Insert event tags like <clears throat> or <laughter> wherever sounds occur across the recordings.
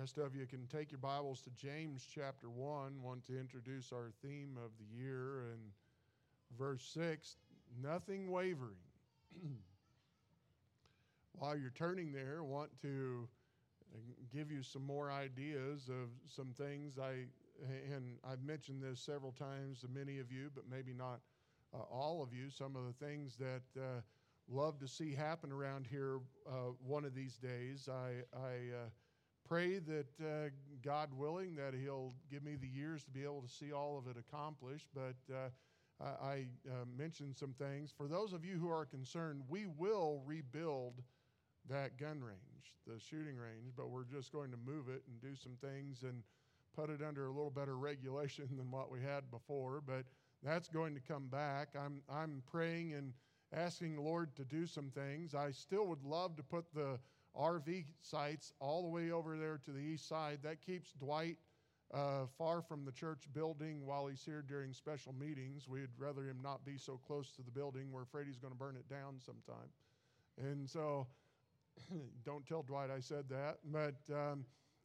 Rest of you can take your Bibles to James chapter 1. Want to introduce our theme of the year and verse 6 nothing wavering. <clears throat> While you're turning there, want to give you some more ideas of some things I and I've mentioned this several times to many of you, but maybe not uh, all of you. Some of the things that uh, love to see happen around here uh, one of these days. I, I uh, pray that uh, God willing that He'll give me the years to be able to see all of it accomplished. But uh, I uh, mentioned some things. For those of you who are concerned, we will rebuild that gun range, the shooting range, but we're just going to move it and do some things and put it under a little better <laughs> regulation than what we had before. But that's going to come back. I'm, I'm praying and asking Lord to do some things. I still would love to put the RV sites all the way over there to the east side. That keeps Dwight uh, far from the church building while he's here during special meetings. We'd rather him not be so close to the building. We're afraid he's going to burn it down sometime. And so, <clears throat> don't tell Dwight I said that. But um,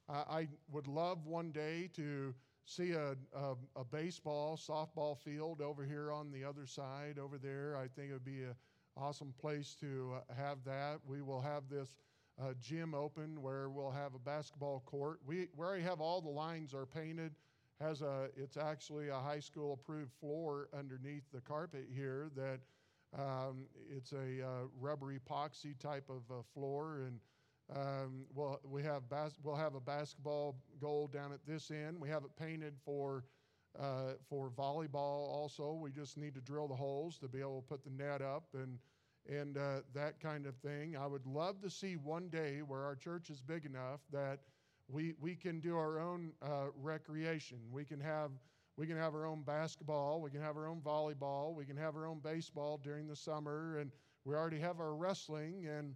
I, I, would love one day to see a, a, a, baseball, softball field over here on the other side over there. I think it would be an awesome place to uh, have that. We will have this uh, gym open where we'll have a basketball court. We, we already have all the lines are painted. Has a, it's actually a high school approved floor underneath the carpet here that um, it's a uh, rubber epoxy type of uh, floor and um, we'll, we have bas- we'll have a basketball goal down at this end. We have it painted for uh, for volleyball also. We just need to drill the holes to be able to put the net up and and uh, that kind of thing. I would love to see one day where our church is big enough that we, we can do our own uh, recreation. We can have we can have our own basketball, we can have our own volleyball, we can have our own baseball during the summer, and we already have our wrestling, and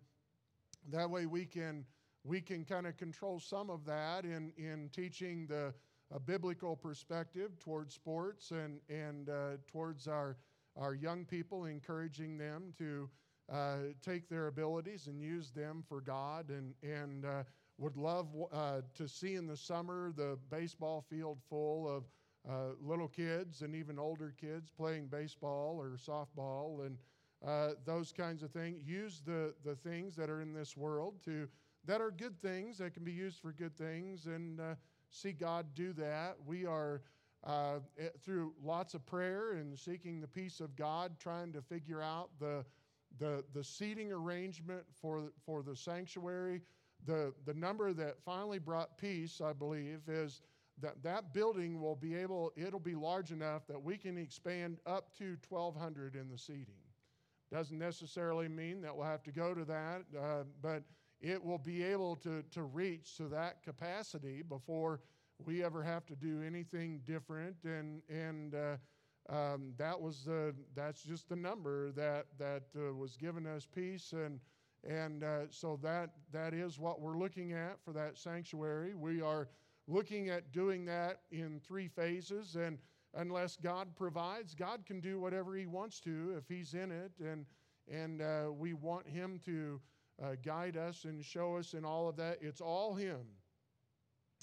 that way we can we can kind of control some of that in in teaching the a biblical perspective towards sports and and uh, towards our our young people, encouraging them to uh, take their abilities and use them for God, and, and uh, would love uh, to see in the summer the baseball field full of uh, little kids and even older kids playing baseball or softball and uh, those kinds of things. Use the, the things that are in this world to that are good things that can be used for good things and uh, see God do that. We are uh, through lots of prayer and seeking the peace of God, trying to figure out the, the, the seating arrangement for, for the sanctuary. The, the number that finally brought peace, I believe, is that that building will be able, it'll be large enough that we can expand up to 1,200 in the seating. Doesn't necessarily mean that we'll have to go to that, uh, but it will be able to, to reach to that capacity before we ever have to do anything different. And, and uh, um, that was the, that's just the number that, that uh, was given us peace. And, and uh, so that, that is what we're looking at for that sanctuary. We are looking at doing that in three phases. And unless God provides, God can do whatever He wants to if He's in it. And, and uh, we want Him to uh, guide us and show us in all of that. It's all Him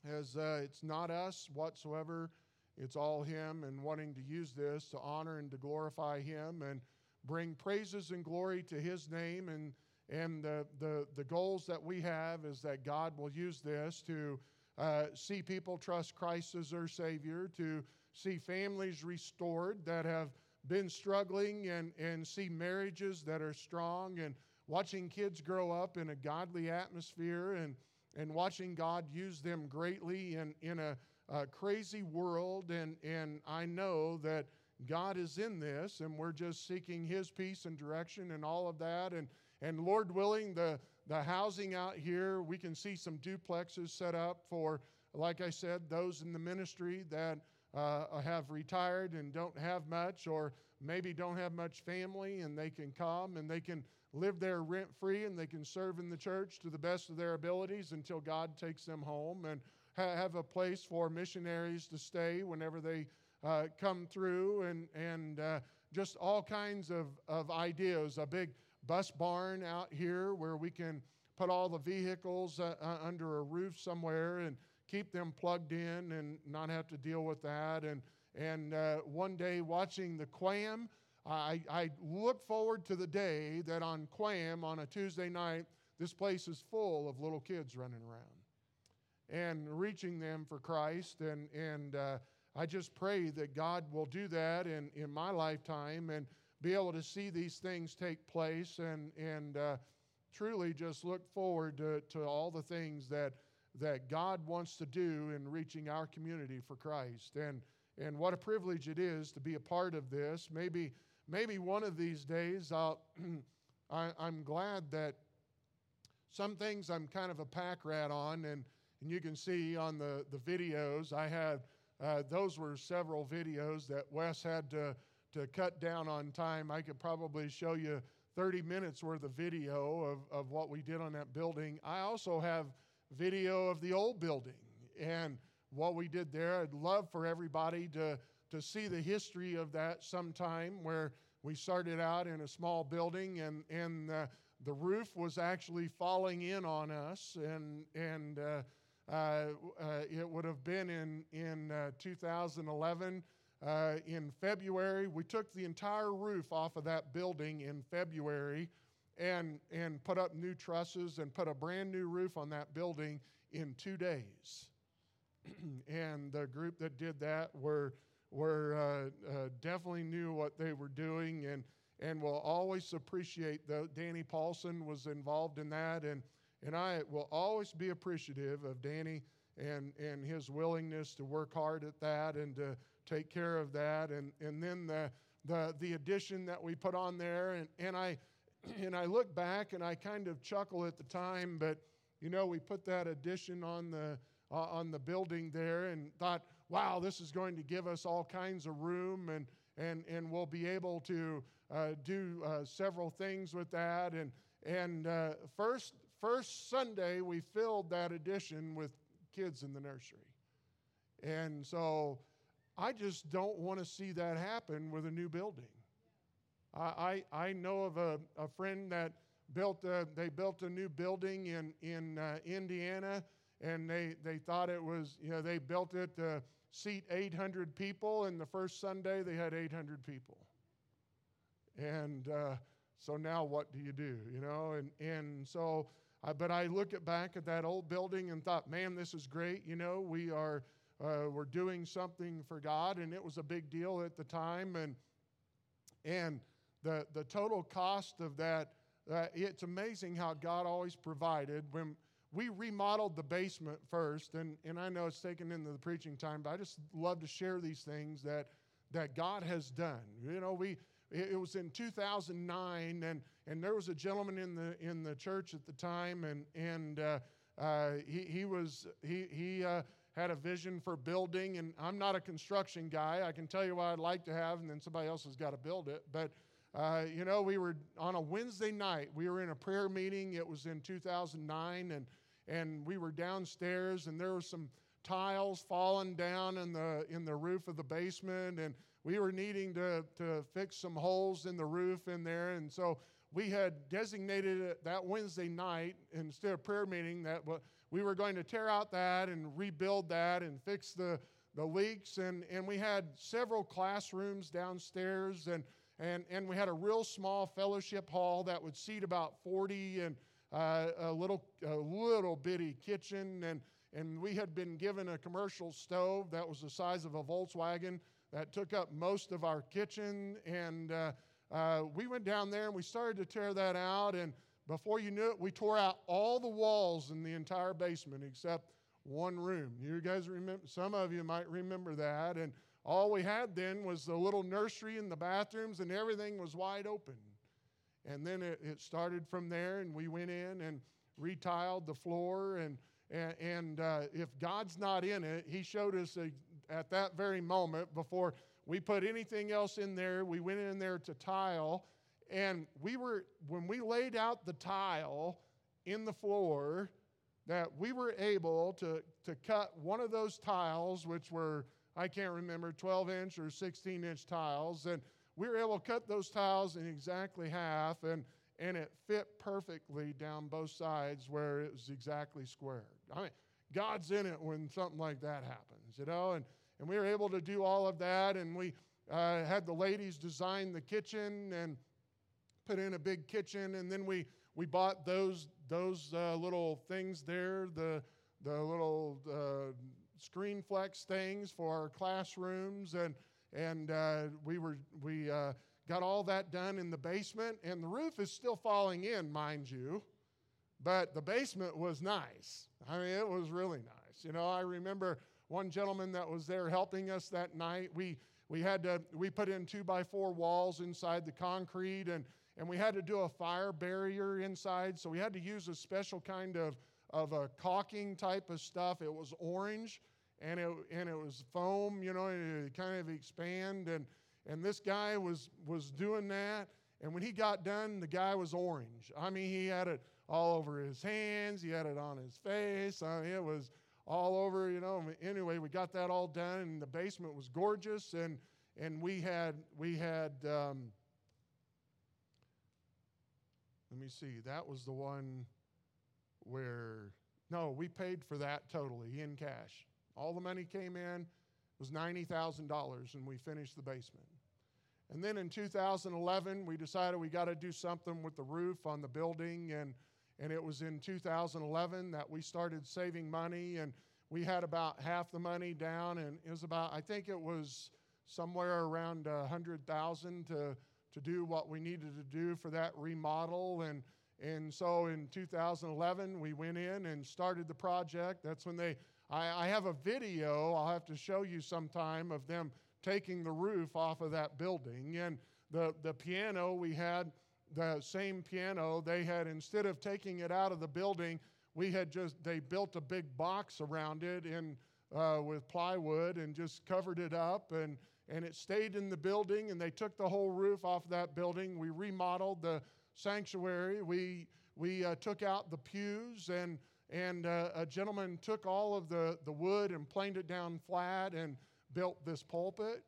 as uh, it's not us whatsoever. It's all Him and wanting to use this to honor and to glorify Him and bring praises and glory to His name. And, and the, the, the goals that we have is that God will use this to uh, see people trust Christ as their Savior, to see families restored that have been struggling, and, and see marriages that are strong, and watching kids grow up in a godly atmosphere. and and watching God use them greatly in, in a, a crazy world. And, and I know that God is in this, and we're just seeking His peace and direction and all of that. And, and Lord willing, the, the housing out here, we can see some duplexes set up for, like I said, those in the ministry that uh, have retired and don't have much, or maybe don't have much family, and they can come and they can live there rent free and they can serve in the church to the best of their abilities until God takes them home and ha- have a place for missionaries to stay whenever they uh, come through, and, and uh, just all kinds of, of ideas. A big bus barn out here where we can put all the vehicles uh, uh, under a roof somewhere and keep them plugged in and not have to deal with that. And, and uh, one day watching the Quam, I, I look forward to the day that on Quam on a Tuesday night, this place is full of little kids running around and reaching them for Christ. And, and uh, I just pray that God will do that in, in my lifetime and be able to see these things take place and, and uh, truly just look forward to, to all the things that, that God wants to do in reaching our community for Christ. And, and what a privilege it is to be a part of this. Maybe, maybe one of these days I'll, <clears throat> I, I'm glad that some things I'm kind of a pack rat on, and, and you can see on the, the videos, I had, uh, those were several videos that Wes had to, to cut down on time. I could probably show you 30 minutes worth of video of, of what we did on that building. I also have video of the old building and what we did there. I'd love for everybody to, to see the history of that sometime where we started out in a small building and, and uh, the roof was actually falling in on us, and, and uh, uh, uh it would have been in, in uh, 2011. Uh, in February, we took the entire roof off of that building in February and, and put up new trusses and put a brand new roof on that building in two days. <clears throat> and the group that did that were, were definitely knew what they were doing and and will always appreciate that Danny Paulson was involved in that. And, and I will always be appreciative of Danny and, and his willingness to work hard at that and to take care of that. And, and then the, the, the addition that we put on there. And, and, I, <clears throat> and I look back and I kind of chuckle at the time, but you know, we put that addition on the, uh, on the building there and thought, wow, this is going to give us all kinds of room and, and, and we'll be able to uh, do uh, several things with that. And, and uh, first, first Sunday, we filled that addition with kids in the nursery. And so I just don't want to see that happen with a new building. I, I, know of a, a friend that built a, they built a new building in, in uh, Indiana, and they, they thought it was, you know, they built it to seat 800 people, and the first Sunday they had 800 people. And uh, so now what do you do? You know, and, and so, but I look at back at that old building and thought, man, this is great. You know, we are, uh, we're doing something for God, and it was a big deal at the time. And, and the, the total cost of that, uh, it's amazing how God always provided. When we remodeled the basement first, and, and I know it's taken into the preaching time, but I just love to share these things that, that God has done. You know, we, it was in 2009, and, and there was a gentleman in the, in the church at the time, and, and uh, uh, he, he, was, he, he uh, had a vision for building, and I'm not a construction guy. I can tell you what I'd like to have, and then somebody else has got to build it. But, uh, you know, we were on a Wednesday night, we were in a prayer meeting. It was in 2009, and, and we were downstairs, and there were some tiles falling down in the, in the roof of the basement, and we were needing to, to fix some holes in the roof in there. And so we had designated it that Wednesday night instead of prayer meeting that we were going to tear out that and rebuild that and fix the, the leaks. And, and we had several classrooms downstairs and, and, and we had a real small fellowship hall that would seat about 40 and uh, a little, a little bitty kitchen. And, and we had been given a commercial stove that was the size of a Volkswagen that took up most of our kitchen. And uh, uh, we went down there and we started to tear that out. And before you knew it, we tore out all the walls in the entire basement except one room. You guys remember? Some of you might remember that. And all we had then was the little nursery and the bathrooms, and everything was wide open. And then it, it started from there, and we went in and retiled the floor. And, and, uh, if God's not in it, He showed us a, at that very moment before we put anything else in there. We went in there to tile, and we were, when we laid out the tile in the floor, that we were able to, to cut one of those tiles, which were, I can't remember, 12 inch or 16 inch tiles, and we were able to cut those tiles in exactly half. And, and it fit perfectly down both sides where it was exactly squared. I mean, God's in it when something like that happens, you know, and, and we were able to do all of that, and we uh, had the ladies design the kitchen and put in a big kitchen, and then we, we bought those, those uh, little things there, the, the little uh, screen flex things for our classrooms, and, and uh, we, were, we uh, got all that done in the basement, and the roof is still falling in, mind you, but the basement was nice. I mean, it was really nice. You know, I remember one gentleman that was there helping us that night. We we had to we put in two by four walls inside the concrete and and we had to do a fire barrier inside so we had to use a special kind of of a caulking type of stuff it was orange and it and it was foam you know and it kind of expand and and this guy was was doing that and when he got done the guy was orange i mean he had it all over his hands he had it on his face I mean, it was all over, you know. Anyway, we got that all done, and the basement was gorgeous, and and we had we had. Um, let me see. That was the one where no, we paid for that totally in cash. All the money came in it was ninety thousand dollars, and we finished the basement. And then in 2011, we decided we got to do something with the roof on the building, and and it was in 2011 that we started saving money, and we had about half the money down, and it was about I think it was somewhere around a hundred thousand to to do what we needed to do for that remodel, and and so in 2011 we went in and started the project. That's when they I, I have a video I'll have to show you sometime of them taking the roof off of that building, and the the piano we had the same piano, they had, instead of taking it out of the building, we had just, they built a big box around it in, uh, with plywood and just covered it up. And, and it stayed in the building, and they took the whole roof off that building. We remodeled the sanctuary. We, we uh, took out the pews, and, and uh, a gentleman took all of the, the wood and planed it down flat and built this pulpit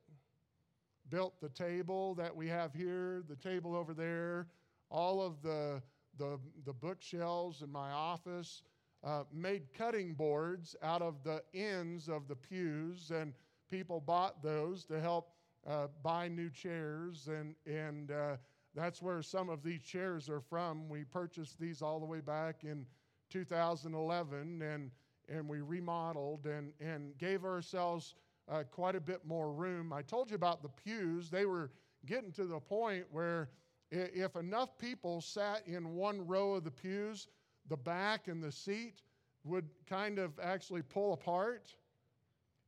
built the table that we have here, the table over there, all of the, the, the bookshelves in my office, uh, made cutting boards out of the ends of the pews, and people bought those to help uh, buy new chairs, and, and uh, that's where some of these chairs are from. We purchased these all the way back in 2011, and, and we remodeled and, and gave ourselves uh, quite a bit more room. I told you about the pews. They were getting to the point where if enough people sat in one row of the pews, the back and the seat would kind of actually pull apart.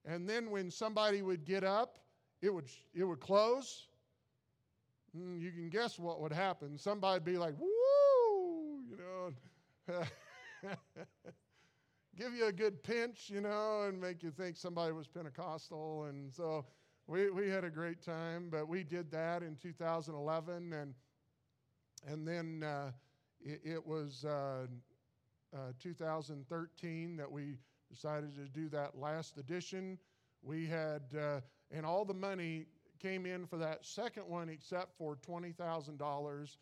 And then when somebody would get up, it would, it would close. Mm, you can guess what would happen. Somebody'd be like, woo, you know. <laughs> give you a good pinch, you know, and make you think somebody was Pentecostal. And so we, we had a great time, but we did that in 2011. And, and then uh, it, it, was uh, uh, 2013 that we decided to do that last edition. We had, uh, and all the money came in for that second one except for $20,000.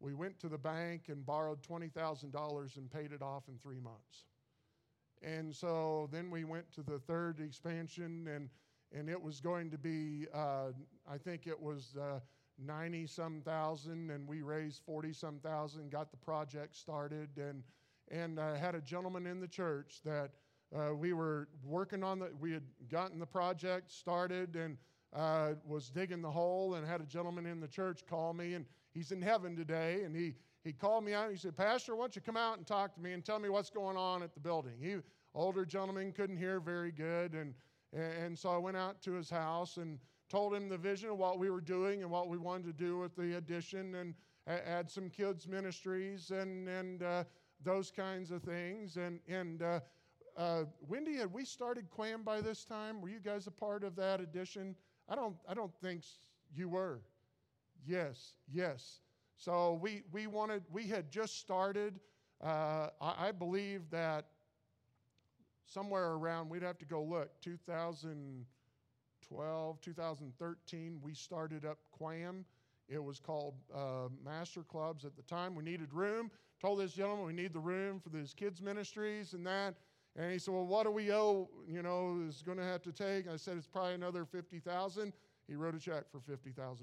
We went to the bank and borrowed $20,000 and paid it off in three months. And so then we went to the third expansion, and, and it was going to be, uh, I think it was 90 uh, some thousand, and we raised 40 some thousand, got the project started, and, and I had a gentleman in the church that uh, we were working on the, we had gotten the project started and uh, was digging the hole, and had a gentleman in the church call me, and he's in heaven today, and he he called me out and he said, Pastor, why don't you come out and talk to me and tell me what's going on at the building? He, older gentleman, couldn't hear very good. And, and so I went out to his house and told him the vision of what we were doing and what we wanted to do with the addition and add some kids' ministries and, and uh, those kinds of things. And, and uh, uh, Wendy, had we started Quam by this time? Were you guys a part of that addition? I don't, I don't think you were. Yes, yes. So we, we wanted, we had just started. Uh, I, I, believe that somewhere around, we'd have to go look, 2012, 2013, we started up Quam It was called uh, Master Clubs at the time. We needed room. Told this gentleman we need the room for these kids' ministries and that. And he said, Well, what do we owe? You know, is going to have to take? I said, It's probably another 50000 He wrote a check for $50,000.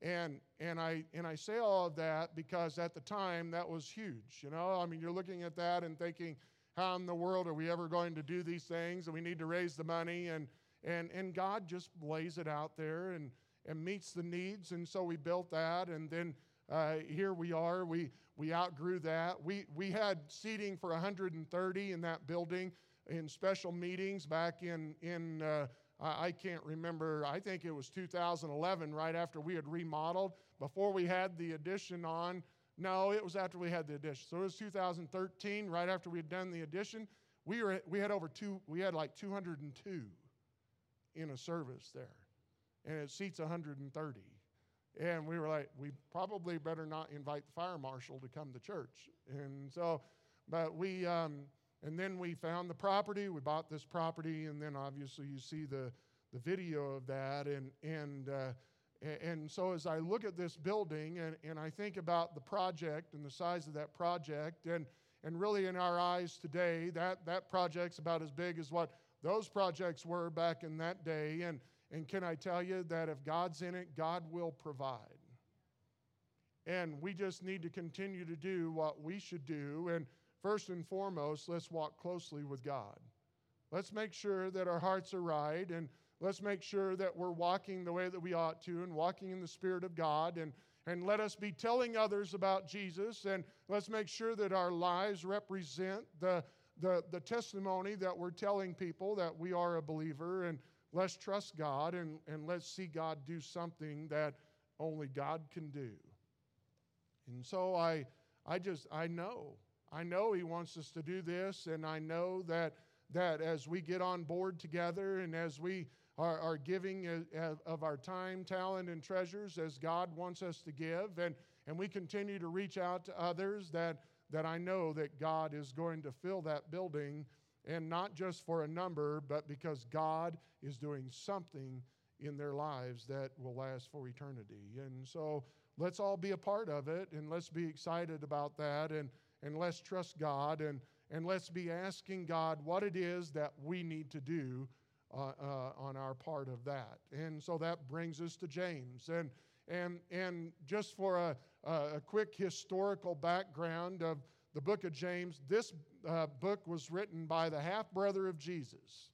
And, and, I, and I say all of that because at the time that was huge. You know, I mean, you're looking at that and thinking, how in the world are we ever going to do these things? And we need to raise the money. And, and, and God just lays it out there and, and meets the needs. And so we built that. And then uh, here we are. We, we outgrew that. We, we had seating for 130 in that building in special meetings back in, in uh, I can't remember, I think it was 2011, right after we had remodeled, before we had the addition on. No, it was after we had the addition. So it was 2013, right after we had done the addition. We, were, we had over two, we had like 202 in a service there, and it seats 130. And we were like, we probably better not invite the fire marshal to come to church. And so, but we, um, and then we found the property. We bought this property, and then obviously you see the, the video of that. And, and, uh, and so as I look at this building and, and I think about the project and the size of that project, and, and really in our eyes today, that, that project's about as big as what those projects were back in that day. And, and can I tell you that if God's in it, God will provide. And we just need to continue to do what we should do. And First and foremost, let's walk closely with God. Let's make sure that our hearts are right and let's make sure that we're walking the way that we ought to and walking in the Spirit of God. And, and let us be telling others about Jesus. And let's make sure that our lives represent the, the, the testimony that we're telling people that we are a believer. And let's trust God and, and let's see God do something that only God can do. And so I, I just, I know I know He wants us to do this, and I know that, that as we get on board together and as we are, are giving of our time, talent, and treasures as God wants us to give, and, and we continue to reach out to others, that, that I know that God is going to fill that building, and not just for a number, but because God is doing something in their lives that will last for eternity. And so let's all be a part of it, and let's be excited about that. And and let's trust God and, and let's be asking God what it is that we need to do uh, uh, on our part of that. And so that brings us to James. And, and, and just for a, a quick historical background of the book of James, this uh, book was written by the half brother of Jesus.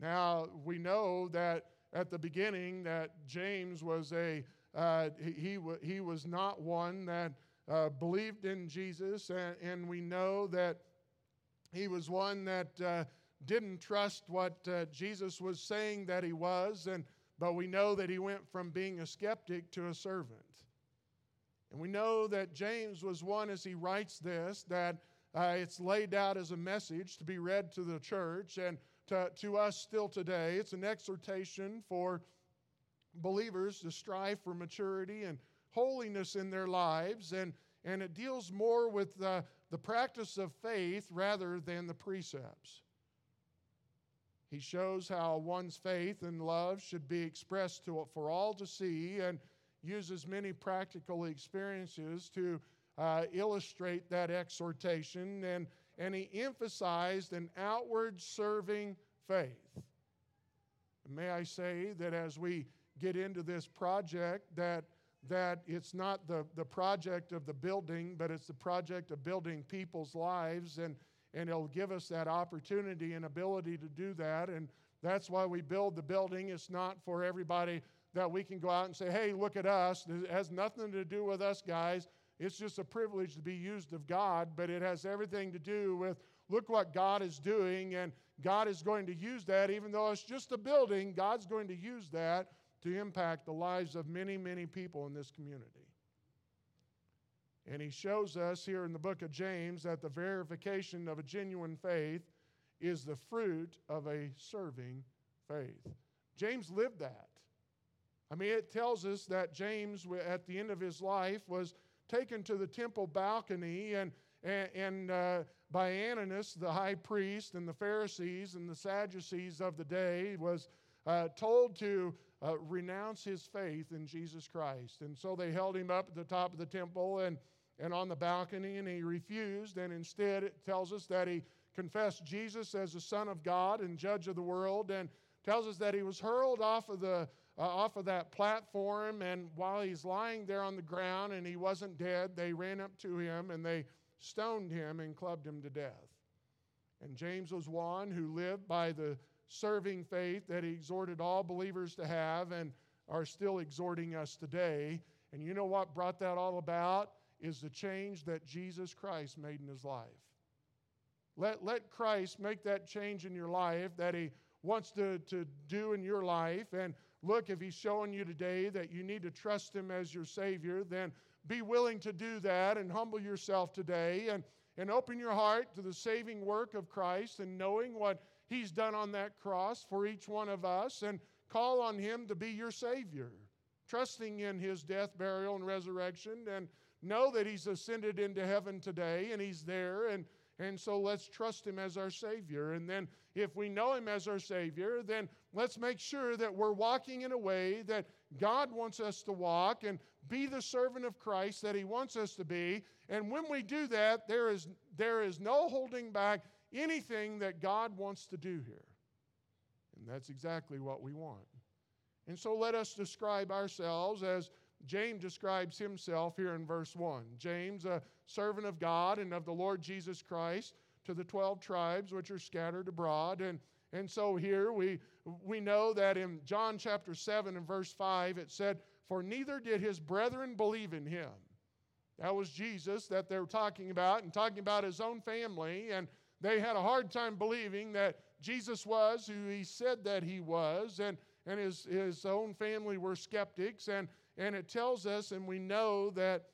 Now, we know that at the beginning that James was a, uh, he, he, he was not one that uh, believed in Jesus, and, and, we know that he was one that uh, didn't trust what uh, Jesus was saying that he was, and, but we know that he went from being a skeptic to a servant. And we know that James was one, as he writes this, that uh, it's laid out as a message to be read to the church and to, to us still today. It's an exhortation for believers to strive for maturity and holiness in their lives, and, and it deals more with the, the practice of faith rather than the precepts. He shows how one's faith and love should be expressed to, for all to see and uses many practical experiences to uh, illustrate that exhortation. And, and he emphasized an outward serving faith. may I say that as we get into this project, that that it's not the, the project of the building, but it's the project of building people's lives, and, and it'll give us that opportunity and ability to do that. And that's why we build the building. It's not for everybody that we can go out and say, hey, look at us. It has nothing to do with us, guys. It's just a privilege to be used of God, but it has everything to do with look what God is doing, and God is going to use that, even though it's just a building, God's going to use that to impact the lives of many, many people in this community. And he shows us here in the book of James that the verification of a genuine faith is the fruit of a serving faith. James lived that. I mean, it tells us that James, at the end of his life, was taken to the temple balcony and, and, and uh, by Ananus, the high priest, and the Pharisees and the Sadducees of the day, was uh, told to uh, renounce his faith in Jesus Christ. And so they held him up at the top of the temple and, and on the balcony, and he refused. And instead, it tells us that he confessed Jesus as the Son of God and Judge of the world, and tells us that he was hurled off of the uh, off of that platform. And while he's lying there on the ground and he wasn't dead, they ran up to him and they stoned him and clubbed him to death. And James was one who lived by the serving faith that he exhorted all believers to have and are still exhorting us today. And you know what brought that all about? Is the change that Jesus Christ made in his life. Let, let Christ make that change in your life that he wants to, to do in your life. And look, if he's showing you today that you need to trust him as your Savior, then be willing to do that and humble yourself today and, and open your heart to the saving work of Christ and knowing what He's done on that cross for each one of us and call on Him to be your Savior, trusting in His death, burial, and resurrection, and know that He's ascended into heaven today and He's there. And, and so let's trust Him as our Savior. And then, if we know Him as our Savior, then let's make sure that we're walking in a way that God wants us to walk and be the servant of Christ that He wants us to be. And when we do that, there is, there is no holding back anything that God wants to do here. And that's exactly what we want. And so let us describe ourselves as James describes himself here in verse 1. James, servant of God and of the Lord Jesus Christ, to the 12 tribes which are scattered abroad. And, and so here we, we know that in John chapter 7 and verse 5, it said, For neither did his brethren believe in him. That was Jesus that they're talking about, and talking about his own family. And they had a hard time believing that Jesus was who he said that he was, and, and his, his own family were skeptics. And, and it tells us, and we know that,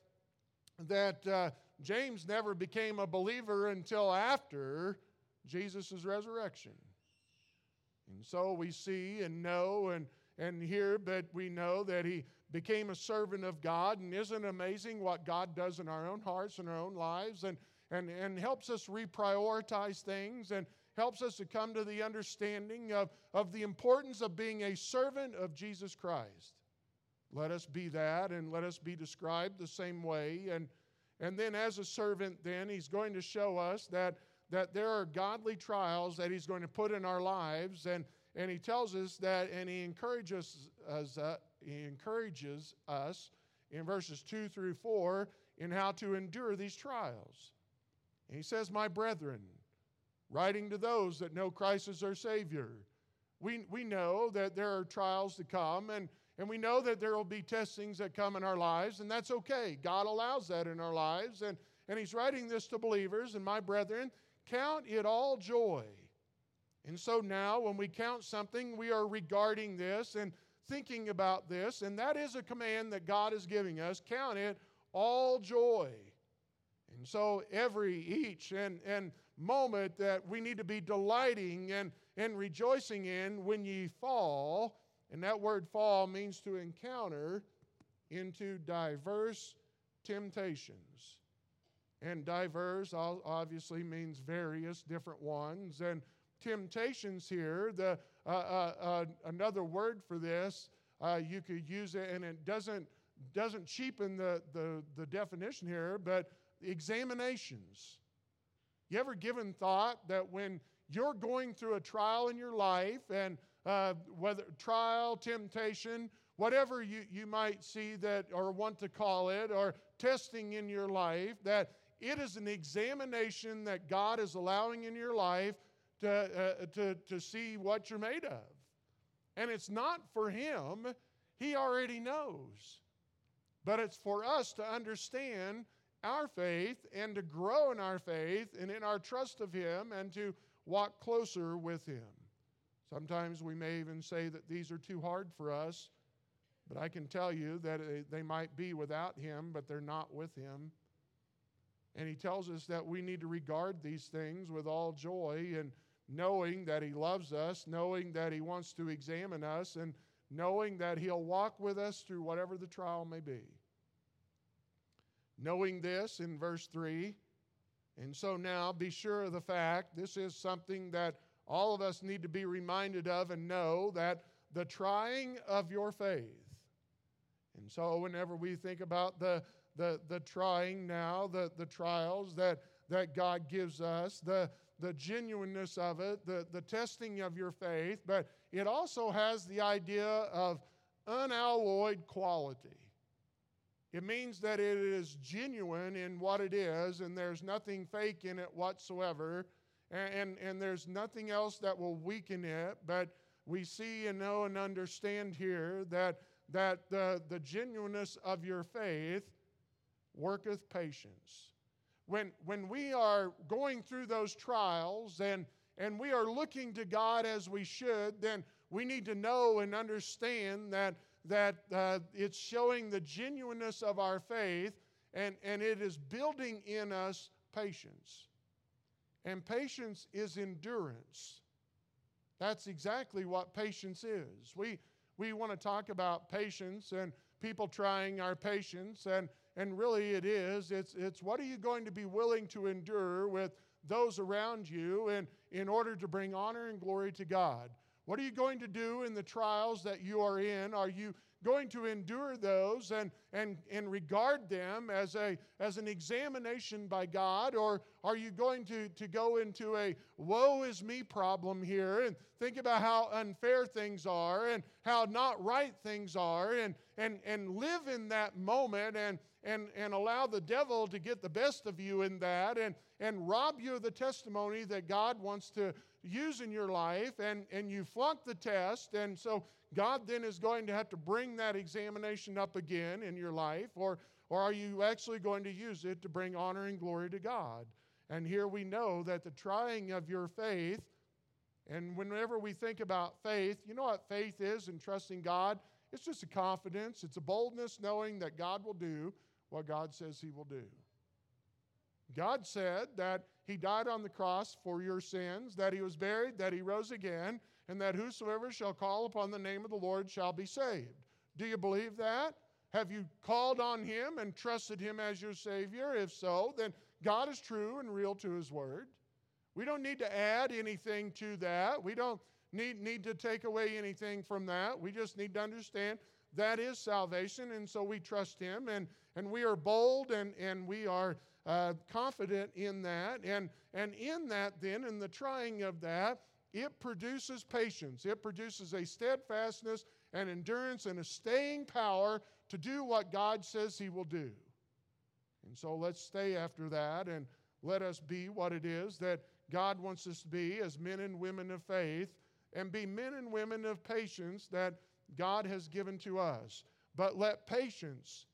that uh, James never became a believer until after Jesus' resurrection. And so we see and know and, and hear, but we know that he became a servant of God. And isn't it amazing what God does in our own hearts and our own lives? And and, and helps us reprioritize things and helps us to come to the understanding of, of the importance of being a servant of Jesus Christ. Let us be that and let us be described the same way. And, and then, as a servant, then, he's going to show us that, that there are godly trials that he's going to put in our lives. And, and he tells us that, and he encourages us, uh, he encourages us in verses 2 through 4 in how to endure these trials. And he says, My brethren, writing to those that know Christ as their Savior. We, we know that there are trials to come, and, and we know that there will be testings that come in our lives, and that's okay. God allows that in our lives. And, and he's writing this to believers, and my brethren, count it all joy. And so now, when we count something, we are regarding this and thinking about this, and that is a command that God is giving us. Count it all joy. And so every, each, and, and moment that we need to be delighting and, and rejoicing in when ye fall, and that word fall means to encounter into diverse temptations. And diverse obviously means various different ones. And temptations here, the, uh, uh, uh, another word for this, uh, you could use it, and it doesn't, doesn't cheapen the, the, the definition here, but examinations. You ever given thought that when you're going through a trial in your life, and uh, whether trial, temptation, whatever you, you might see that or want to call it, or testing in your life, that it is an examination that God is allowing in your life to, uh, to, to see what you're made of. And it's not for Him, He already knows. But it's for us to understand our faith and to grow in our faith and in our trust of Him and to walk closer with Him. Sometimes we may even say that these are too hard for us, but I can tell you that they might be without Him, but they're not with Him. And He tells us that we need to regard these things with all joy and knowing that He loves us, knowing that He wants to examine us, and knowing that He'll walk with us through whatever the trial may be. Knowing this in verse 3, and so now be sure of the fact this is something that all of us need to be reminded of and know that, the trying of your faith. And so, whenever we think about the, the, the trying now, the, the trials that, that God gives us, the, the genuineness of it, the, the testing of your faith, but it also has the idea of unalloyed quality. It means that it is genuine in what it is, and there's nothing fake in it whatsoever, and, and, there's nothing else that will weaken it. But we see and know and understand here that, that the, the genuineness of your faith worketh patience. When, when we are going through those trials and, and we are looking to God as we should, then we need to know and understand that that uh, it's showing the genuineness of our faith and, and it is building in us patience. And patience is endurance. That's exactly what patience is. We, we want to talk about patience and people trying our patience, and, and really it is. It's, it's what are you going to be willing to endure with those around you in, in order to bring honor and glory to God? What are you going to do in the trials that you are in? Are you going to endure those and, and, and regard them as, a, as an examination by God? Or are you going to, to go into a woe is me problem here and think about how unfair things are and how not right things are and, and, and live in that moment and, and, and allow the devil to get the best of you in that and, and rob you of the testimony that God wants to use in your life and, and you flunk the test. And so God then is going to have to bring that examination up again in your life. Or, or are you actually going to use it to bring honor and glory to God? And here we know that the trying of your faith, and whenever we think about faith, you know what faith is in trusting God? It's just a confidence, it's a boldness knowing that God will do what God says He will do. God said that He died on the cross for your sins, that He was buried, that He rose again, and that whosoever shall call upon the name of the Lord shall be saved. Do you believe that? Have you called on Him and trusted Him as your Savior? If so, then God is true and real to His Word. We don't need to add anything to that. We don't need, need to take away anything from that. We just need to understand that is salvation, and so we trust Him, and, and we are bold and, and we are uh, confident in that. And, and in that, then, in the trying of that, it produces patience. It produces a steadfastness and endurance and a staying power to do what God says He will do. And so let's stay after that and let us be what it is that God wants us to be as men and women of faith and be men and women of patience that God has given to us. But let patience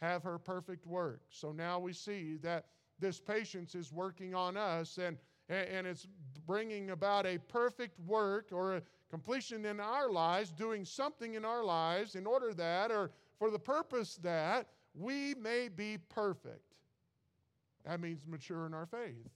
have her perfect work. So now we see that this patience is working on us and, and it's bringing about a perfect work or a completion in our lives, doing something in our lives in order that, or for the purpose that we may be perfect. That means mature in our faith.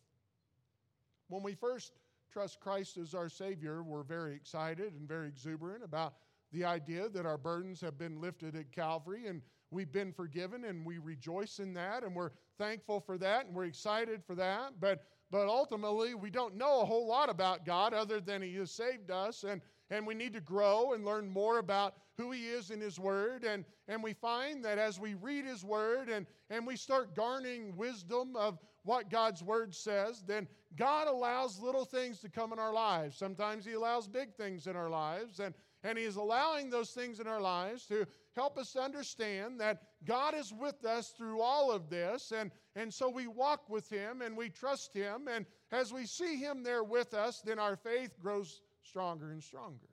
When we first trust Christ as our Savior, we're very excited and very exuberant about the idea that our burdens have been lifted at Calvary and we've been forgiven and we rejoice in that and we're thankful for that and we're excited for that. But but ultimately we don't know a whole lot about God other than He has saved us and and we need to grow and learn more about who He is in His Word. And, and we find that as we read His Word and, and we start garnering wisdom of what God's Word says, then God allows little things to come in our lives. Sometimes He allows big things in our lives. And, and He is allowing those things in our lives to help us understand that God is with us through all of this. And, and so we walk with Him and we trust Him. And as we see Him there with us, then our faith grows stronger and stronger.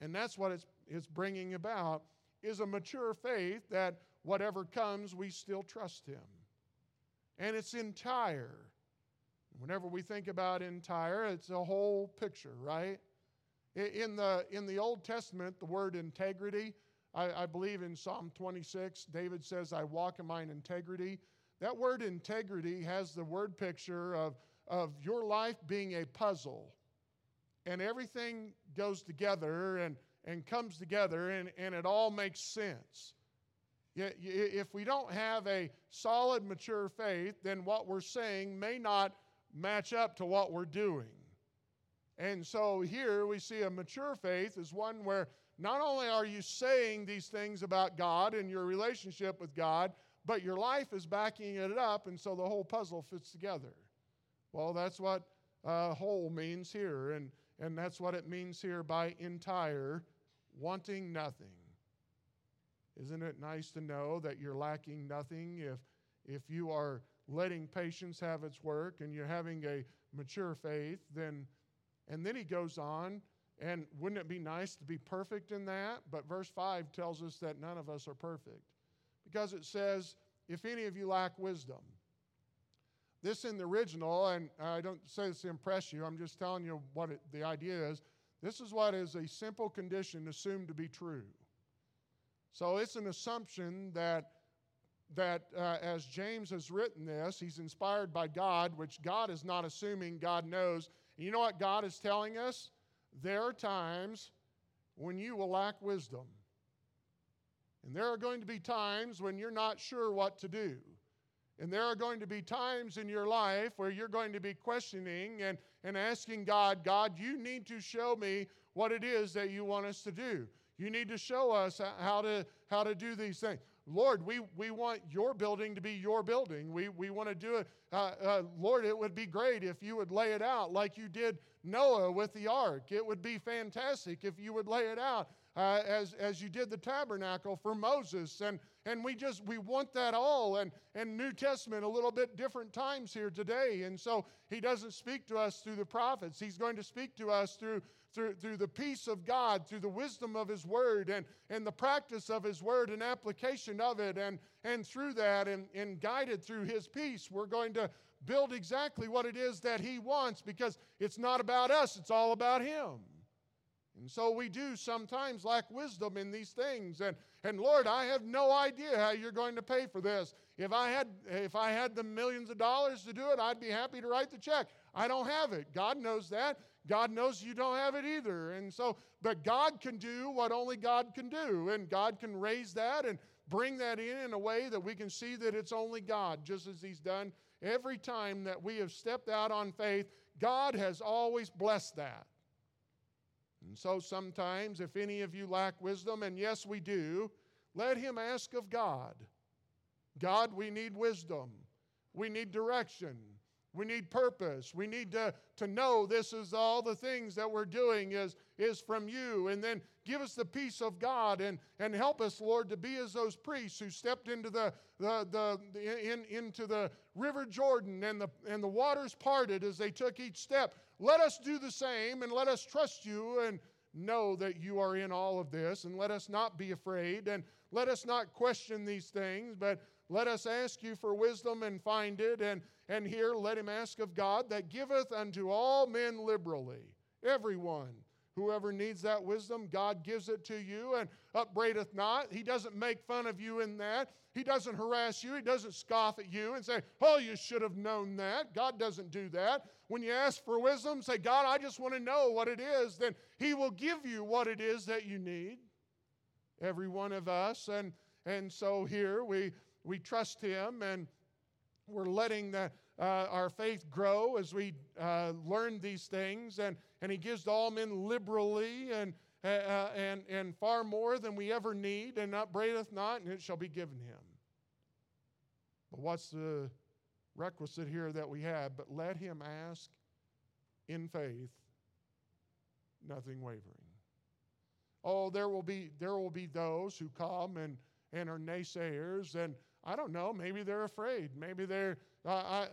And that's what it's, it's bringing about is a mature faith that whatever comes, we still trust Him. And it's entire. Whenever we think about entire, it's a whole picture, right? In the, in the Old Testament, the word integrity, I, I believe in Psalm 26, David says, I walk in mine integrity. That word integrity has the word picture of, of your life being a puzzle and everything goes together and, and comes together and, and it all makes sense. If we don't have a solid, mature faith, then what we're saying may not match up to what we're doing. And so here we see a mature faith is one where not only are you saying these things about God and your relationship with God, but your life is backing it up, and so the whole puzzle fits together. Well, that's what uh, whole means here, and, and that's what it means here by entire, wanting nothing. Isn't it nice to know that you're lacking nothing if, if you are letting patience have its work and you're having a mature faith? Then, and then he goes on, and wouldn't it be nice to be perfect in that? But verse 5 tells us that none of us are perfect because it says, if any of you lack wisdom. This in the original, and I don't say this to impress you, I'm just telling you what it, the idea is. This is what is a simple condition assumed to be true. So it's an assumption that, that uh, as James has written this, he's inspired by God, which God is not assuming God knows. And you know what God is telling us? There are times when you will lack wisdom. And there are going to be times when you're not sure what to do. And there are going to be times in your life where you're going to be questioning and, and asking God, God, you need to show me what it is that you want us to do. You need to show us how to, how to do these things. Lord, we, we want your building to be your building. We, we want to do it. Uh, uh, Lord, it would be great if you would lay it out like you did Noah with the ark. It would be fantastic if you would lay it out uh, as, as you did the tabernacle for Moses. And, and we just, we want that all. And, and New Testament, a little bit different times here today. And so he doesn't speak to us through the prophets. He's going to speak to us through, through, through the peace of God, through the wisdom of his word and, and the practice of his word and application of it. And, and through that and, and guided through his peace, we're going to build exactly what it is that he wants because it's not about us, it's all about him. And so we do sometimes lack wisdom in these things. And, and Lord, I have no idea how you're going to pay for this. If I had if I had the millions of dollars to do it, I'd be happy to write the check. I don't have it. God knows that. God knows you don't have it either. And so, but God can do what only God can do. And God can raise that and bring that in in a way that we can see that it's only God, just as He's done every time that we have stepped out on faith. God has always blessed that. And so sometimes, if any of you lack wisdom, and yes, we do, let him ask of God. God, we need wisdom. We need direction. We need purpose. We need to, to know this is all the things that we're doing is, is from you. And then give us the peace of God and, and help us, Lord, to be as those priests who stepped into the, the, the, in, into the river Jordan and the, and the waters parted as they took each step. Let us do the same and let us trust you and know that you are in all of this. And let us not be afraid and let us not question these things, but let us ask you for wisdom and find it. And, and here let him ask of God that giveth unto all men liberally, everyone. Whoever needs that wisdom, God gives it to you and upbraideth not. He doesn't make fun of you in that. He doesn't harass you. He doesn't scoff at you and say, Oh, you should have known that. God doesn't do that. When you ask for wisdom, say, God, I just want to know what it is. Then He will give you what it is that you need. Every one of us. And, and so here we we trust Him and we're letting the, uh, our faith grow as we uh, learn these things. And, and He gives to all men liberally and, uh, uh, and, and far more than we ever need, and upbraideth not, and it shall be given Him. But what's the requisite here that we have? But let Him ask in faith, nothing wavering. Oh, there will be, there will be those who come and, and are naysayers and I don't know. Maybe they're afraid. Maybe they're. Uh, I,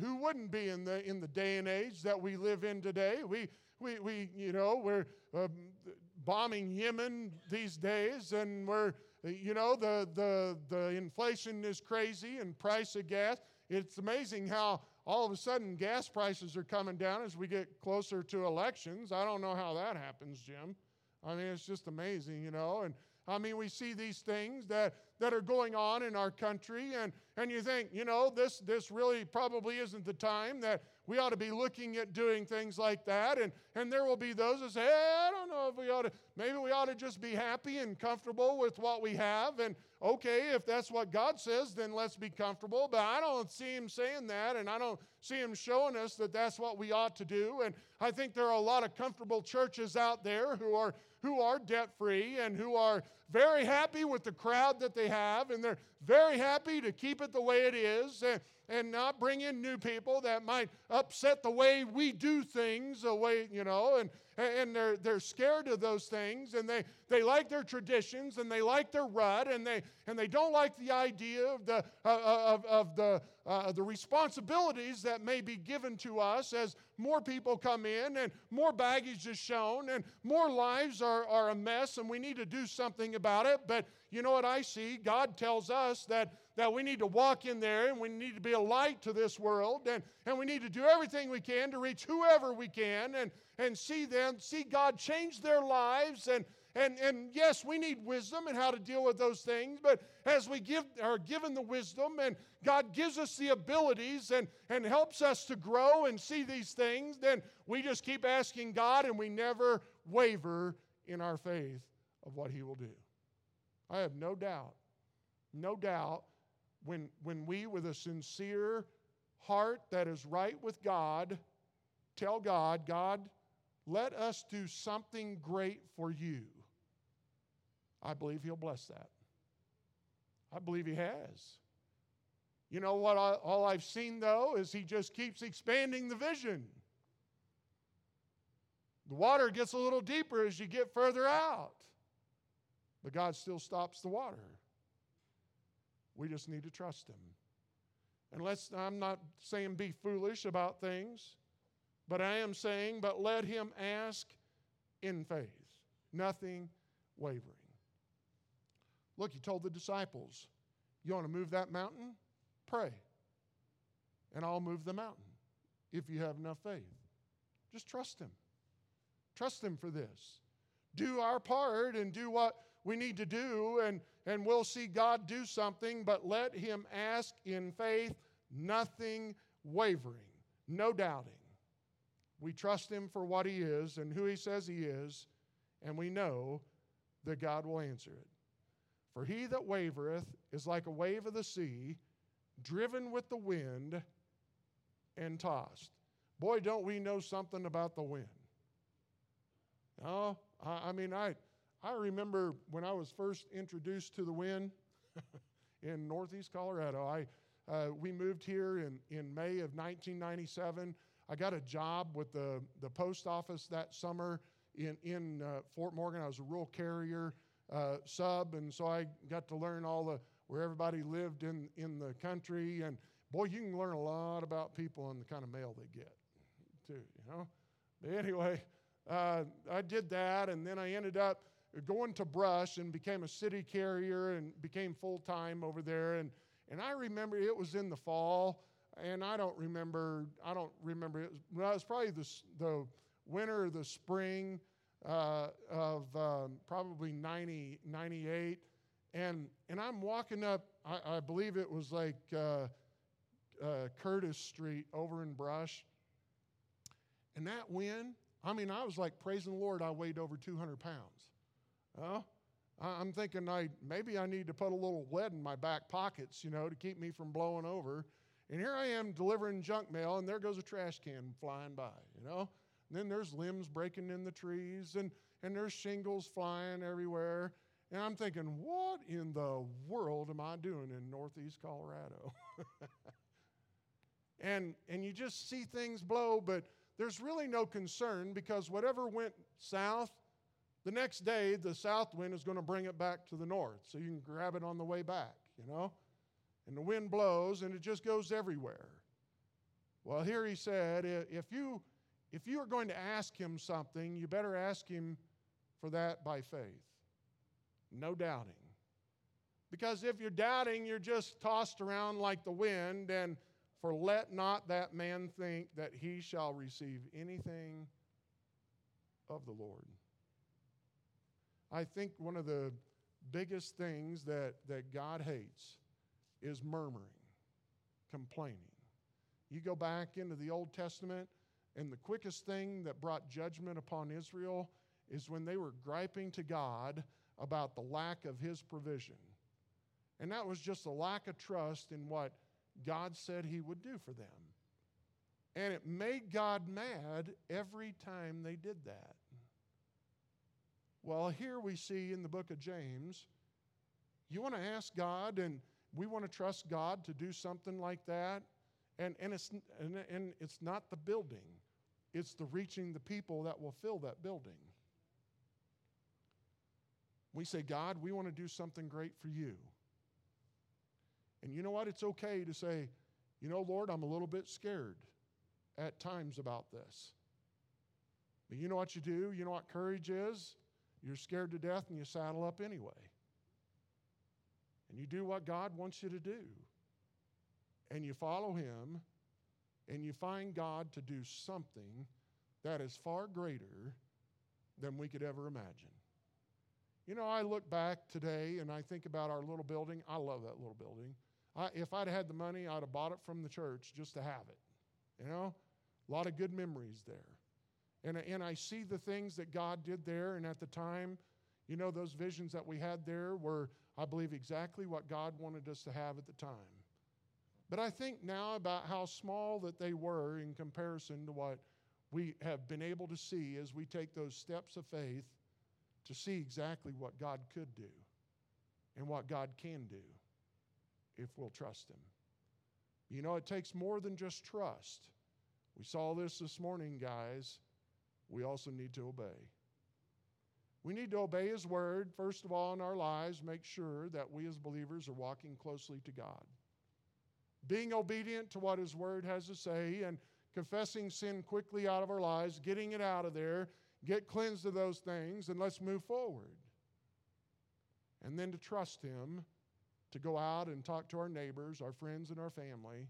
who wouldn't be in the in the day and age that we live in today? We we we you know we're um, bombing Yemen these days, and we're you know the the the inflation is crazy and price of gas. It's amazing how all of a sudden gas prices are coming down as we get closer to elections. I don't know how that happens, Jim. I mean, it's just amazing, you know. And I mean, we see these things that, that are going on in our country, and, and you think, you know, this, this really probably isn't the time that we ought to be looking at doing things like that. And, and there will be those that say, hey, I don't know if we ought to, maybe we ought to just be happy and comfortable with what we have. And okay, if that's what God says, then let's be comfortable. But I don't see him saying that, and I don't see him showing us that that's what we ought to do. And I think there are a lot of comfortable churches out there who are who are debt free and who are very happy with the crowd that they have, and they're very happy to keep it the way it is and, and not bring in new people that might upset the way we do things, the way, you know, and, and they're, they're scared of those things, and they, they like their traditions, and they like their rut, and they, and they don't like the idea of the, uh, of, of the, uh, the responsibilities that may be given to us as more people come in, and more baggage is shown, and more lives are, are a mess, and we need to do something about it. But you know what I see? God tells us that, that we need to walk in there and we need to be a light to this world and, and we need to do everything we can to reach whoever we can and, and see them, see God change their lives. And, and, and yes, we need wisdom and how to deal with those things, but as we give, are given the wisdom and God gives us the abilities and, and helps us to grow and see these things, then we just keep asking God and we never waver in our faith of what He will do. I have no doubt, no doubt, when, when we, with a sincere heart that is right with God, tell God, God, let us do something great for you, I believe He'll bless that. I believe He has. You know what? I, all I've seen, though, is He just keeps expanding the vision. The water gets a little deeper as you get further out. But God still stops the water. We just need to trust Him. And let's, I'm not saying be foolish about things, but I am saying, but let him ask in faith, nothing wavering. Look, he told the disciples, You want to move that mountain? Pray, and I'll move the mountain if you have enough faith. Just trust him. Trust him for this. Do our part and do what we need to do, and, and we'll see God do something, but let Him ask in faith, nothing wavering, no doubting. We trust Him for what He is and who He says He is, and we know that God will answer it. For he that wavereth is like a wave of the sea, driven with the wind and tossed. Boy, don't we know something about the wind. No, I, I mean, I, I remember when I was first introduced to the wind <laughs> in Northeast Colorado. I, uh, we moved here in, in May of 1997. I got a job with the, the post office that summer in, in uh, Fort Morgan. I was a rural carrier uh, sub, and so I got to learn all the where everybody lived in, in the country. And boy, you can learn a lot about people and the kind of mail they get, too, you know? But anyway, uh, I did that, and then I ended up going to Brush and became a city carrier and became full time over there. And, and I remember it was in the fall, and I don't remember, I don't remember, it was, well, it was probably the, the winter or the spring uh, of um, probably 90, 98. And, and I'm walking up, I, I believe it was like uh, uh, Curtis Street over in Brush. And that wind, I mean, I was like praising the Lord, I weighed over 200 pounds. Well, I'm thinking I maybe I need to put a little lead in my back pockets, you know, to keep me from blowing over. And here I am delivering junk mail, and there goes a trash can flying by, you know. And then there's limbs breaking in the trees, and, and there's shingles flying everywhere. And I'm thinking, what in the world am I doing in Northeast Colorado? <laughs> and, and you just see things blow, but there's really no concern because whatever went south the next day, the south wind is going to bring it back to the north, so you can grab it on the way back, you know? And the wind blows and it just goes everywhere. Well, here he said, if you if you are going to ask him something, you better ask him for that by faith. No doubting. Because if you're doubting, you're just tossed around like the wind, and for let not that man think that he shall receive anything of the Lord. I think one of the biggest things that, that God hates is murmuring, complaining. You go back into the Old Testament, and the quickest thing that brought judgment upon Israel is when they were griping to God about the lack of His provision. And that was just a lack of trust in what God said He would do for them. And it made God mad every time they did that. Well, here we see in the book of James, you want to ask God, and we want to trust God to do something like that. And, and, it's, and, and it's not the building, it's the reaching the people that will fill that building. We say, God, we want to do something great for you. And you know what? It's okay to say, you know, Lord, I'm a little bit scared at times about this. But you know what you do? You know what courage is? You're scared to death and you saddle up anyway. And you do what God wants you to do. And you follow Him and you find God to do something that is far greater than we could ever imagine. You know, I look back today and I think about our little building. I love that little building. I, if I'd had the money, I'd have bought it from the church just to have it. You know, a lot of good memories there. And, and I see the things that God did there. And at the time, you know, those visions that we had there were, I believe, exactly what God wanted us to have at the time. But I think now about how small that they were in comparison to what we have been able to see as we take those steps of faith to see exactly what God could do and what God can do if we'll trust Him. You know, it takes more than just trust. We saw this this morning, guys. We also need to obey. We need to obey His word, first of all, in our lives, make sure that we as believers are walking closely to God. Being obedient to what His word has to say and confessing sin quickly out of our lives, getting it out of there, get cleansed of those things, and let's move forward. And then to trust Him to go out and talk to our neighbors, our friends, and our family,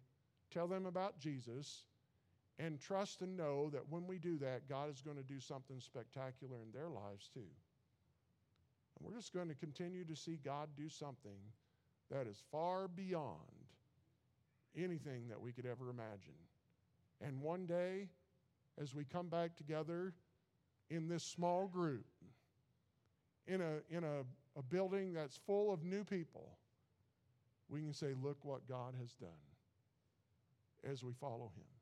tell them about Jesus, and trust and know that when we do that, God is going to do something spectacular in their lives too. And we're just going to continue to see God do something that is far beyond anything that we could ever imagine. And one day, as we come back together in this small group, in a, in a, a building that's full of new people, we can say, Look what God has done as we follow Him.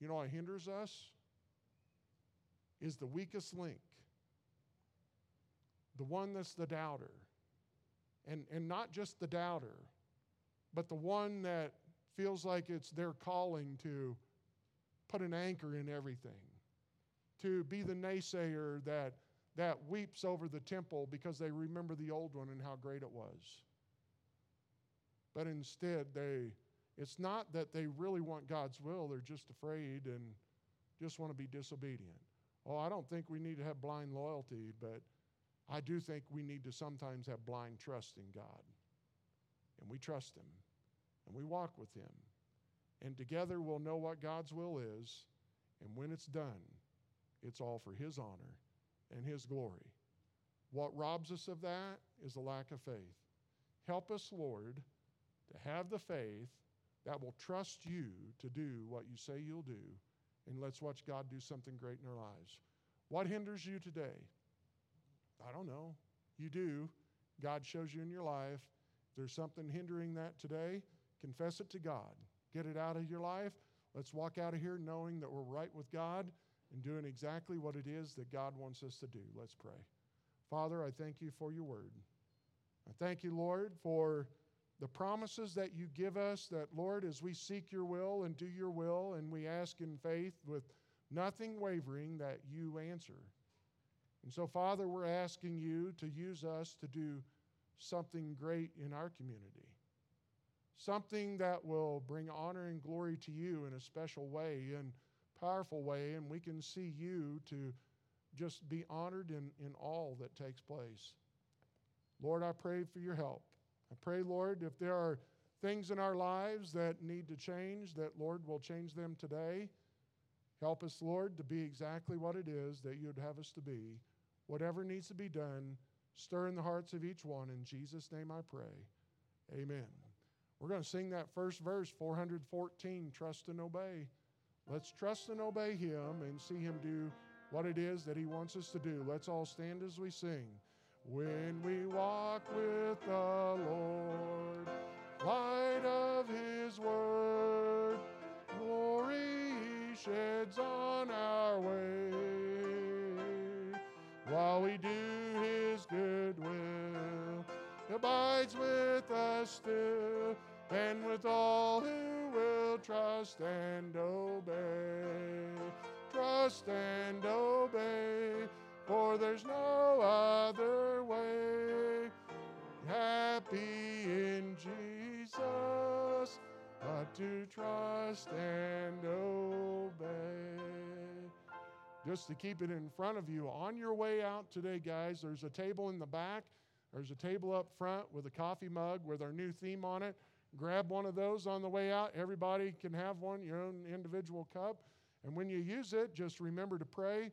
You know what hinders us? Is the weakest link, the one that's the doubter. And, and not just the doubter, but the one that feels like it's their calling to put an anchor in everything, to be the naysayer that that weeps over the temple because they remember the old one and how great it was. But instead, they, it's not that they really want God's will, they're just afraid and just want to be disobedient. Oh, I don't think we need to have blind loyalty, but I do think we need to sometimes have blind trust in God. And we trust Him and we walk with Him. And together we'll know what God's will is. And when it's done, it's all for His honor and His glory. What robs us of that is a lack of faith. Help us, Lord, to have the faith that will trust you to do what you say you'll do. And let's watch God do something great in our lives. What hinders you today? I don't know. You do. God shows you in your life. If there's something hindering that today, confess it to God. Get it out of your life. Let's walk out of here knowing that we're right with God and doing exactly what it is that God wants us to do. Let's pray. Father, I thank you for your word. I thank you, Lord, for the promises that you give us that, Lord, as we seek your will and do your will, and we ask in faith with nothing wavering, that you answer. And so, Father, we're asking you to use us to do something great in our community, something that will bring honor and glory to you in a special way. And powerful way, and we can see you to just be honored in, in all that takes place. Lord, I pray for your help. I pray, Lord, if there are things in our lives that need to change, that, Lord, will change them today. Help us, Lord, to be exactly what it is that you'd have us to be whatever needs to be done, stir in the hearts of each one. In Jesus' name I pray. Amen. We're going to sing that first verse, 414, Trust and Obey. Let's trust and obey Him and see Him do what it is that He wants us to do. Let's all stand as we sing. When we walk with the Lord, light of His word, glory He sheds on our way. While we do His good will, He abides with us still, and with all who will trust and obey. Trust and obey, for there's no other way. Happy in Jesus, but to trust and obey. Just to keep it in front of you, on your way out today, guys, there's a table in the back. There's a table up front with a coffee mug with our new theme on it. Grab one of those on the way out. Everybody can have one, your own individual cup. And when you use it, just remember to pray.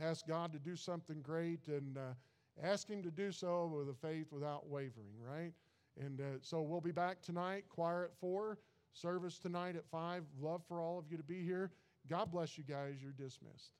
Ask God to do something great and uh, ask Him to do so with a faith without wavering, right? And uh, so we'll be back tonight, choir at 4, service tonight at 5. Love for all of you to be here. God bless you guys. You're dismissed.